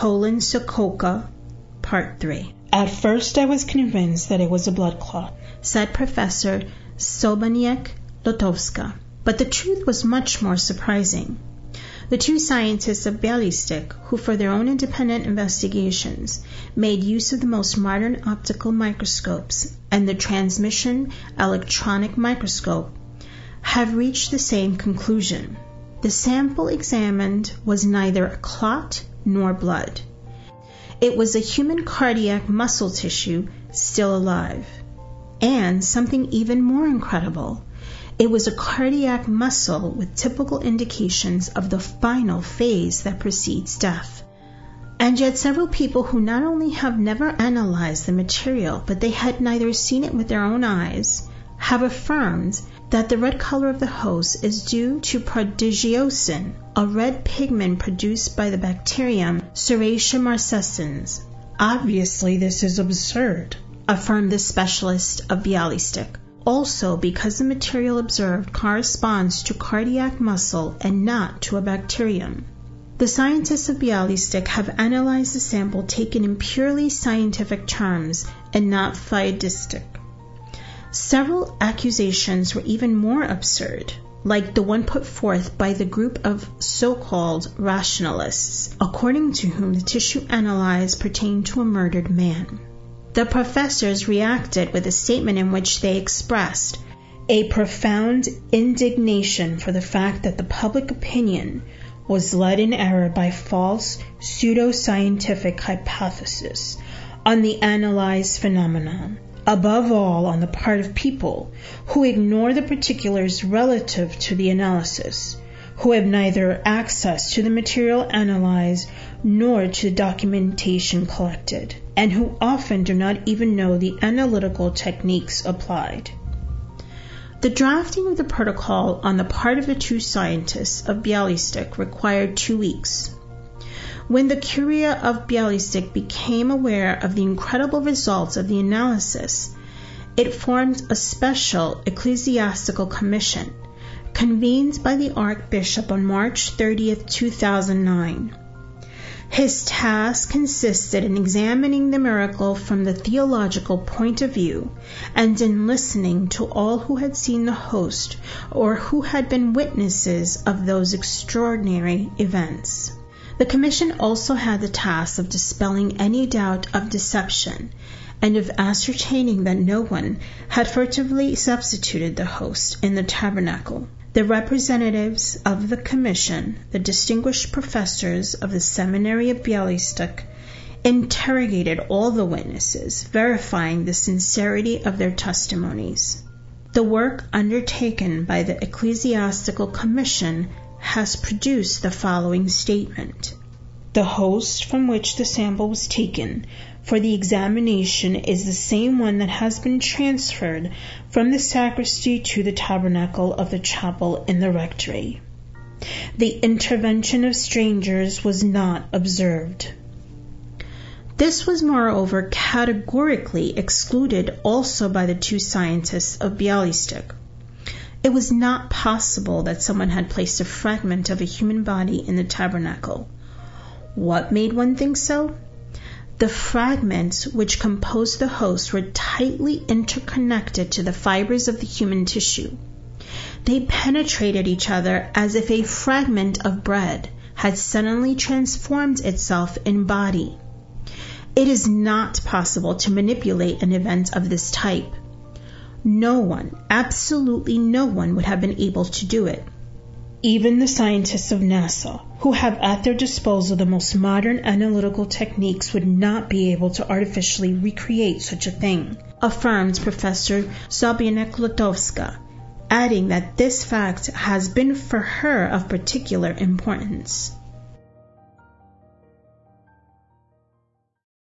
Poland Sokółka, Part 3. At first I was convinced that it was a blood clot, said Professor Sobaniec Lotowska. But the truth was much more surprising. The two scientists of Bialystok, who for their own independent investigations made use of the most modern optical microscopes and the transmission electronic microscope, have reached the same conclusion. The sample examined was neither a clot nor blood. It was a human cardiac muscle tissue still alive. And something even more incredible, it was a cardiac muscle with typical indications of the final phase that precedes death. And yet, several people who not only have never analyzed the material, but they had neither seen it with their own eyes, have affirmed that the red color of the host is due to prodigiosin, a red pigment produced by the bacterium Serratia marcescens. Obviously, this is absurd, affirmed the specialist of Bialystok. Also, because the material observed corresponds to cardiac muscle and not to a bacterium. The scientists of Bialystok have analyzed the sample taken in purely scientific terms and not fideistic. Several accusations were even more absurd, like the one put forth by the group of so-called rationalists, according to whom the tissue analyzed pertained to a murdered man. The professors reacted with a statement in which they expressed a profound indignation for the fact that the public opinion was led in error by false pseudo-scientific hypotheses on the analyzed phenomenon above all on the part of people who ignore the particulars relative to the analysis, who have neither access to the material analyzed nor to the documentation collected, and who often do not even know the analytical techniques applied. The drafting of the protocol on the part of the two scientists of Bialystok required two weeks. When the Curia of Bialystok became aware of the incredible results of the analysis, it formed a special ecclesiastical commission convened by the Archbishop on March 30, 2009. His task consisted in examining the miracle from the theological point of view and in listening to all who had seen the host or who had been witnesses of those extraordinary events. The Commission also had the task of dispelling any doubt of deception and of ascertaining that no one had furtively substituted the host in the tabernacle. The representatives of the Commission, the distinguished professors of the Seminary of Bialystok, interrogated all the witnesses, verifying the sincerity of their testimonies. The work undertaken by the Ecclesiastical Commission has produced the following statement. The host from which the sample was taken for the examination is the same one that has been transferred from the sacristy to the tabernacle of the chapel in the rectory. The intervention of strangers was not observed. This was moreover categorically excluded also by the two scientists of Bialystok. It was not possible that someone had placed a fragment of a human body in the tabernacle. What made one think so? The fragments which composed the host were tightly interconnected to the fibers of the human tissue. They penetrated each other as if a fragment of bread had suddenly transformed itself in body. It is not possible to manipulate an event of this type. No one, absolutely no one, would have been able to do it. Even the scientists of NASA, who have at their disposal the most modern analytical techniques, would not be able to artificially recreate such a thing, affirms Professor Sobaniec Lotowska, adding that this fact has been for her of particular importance.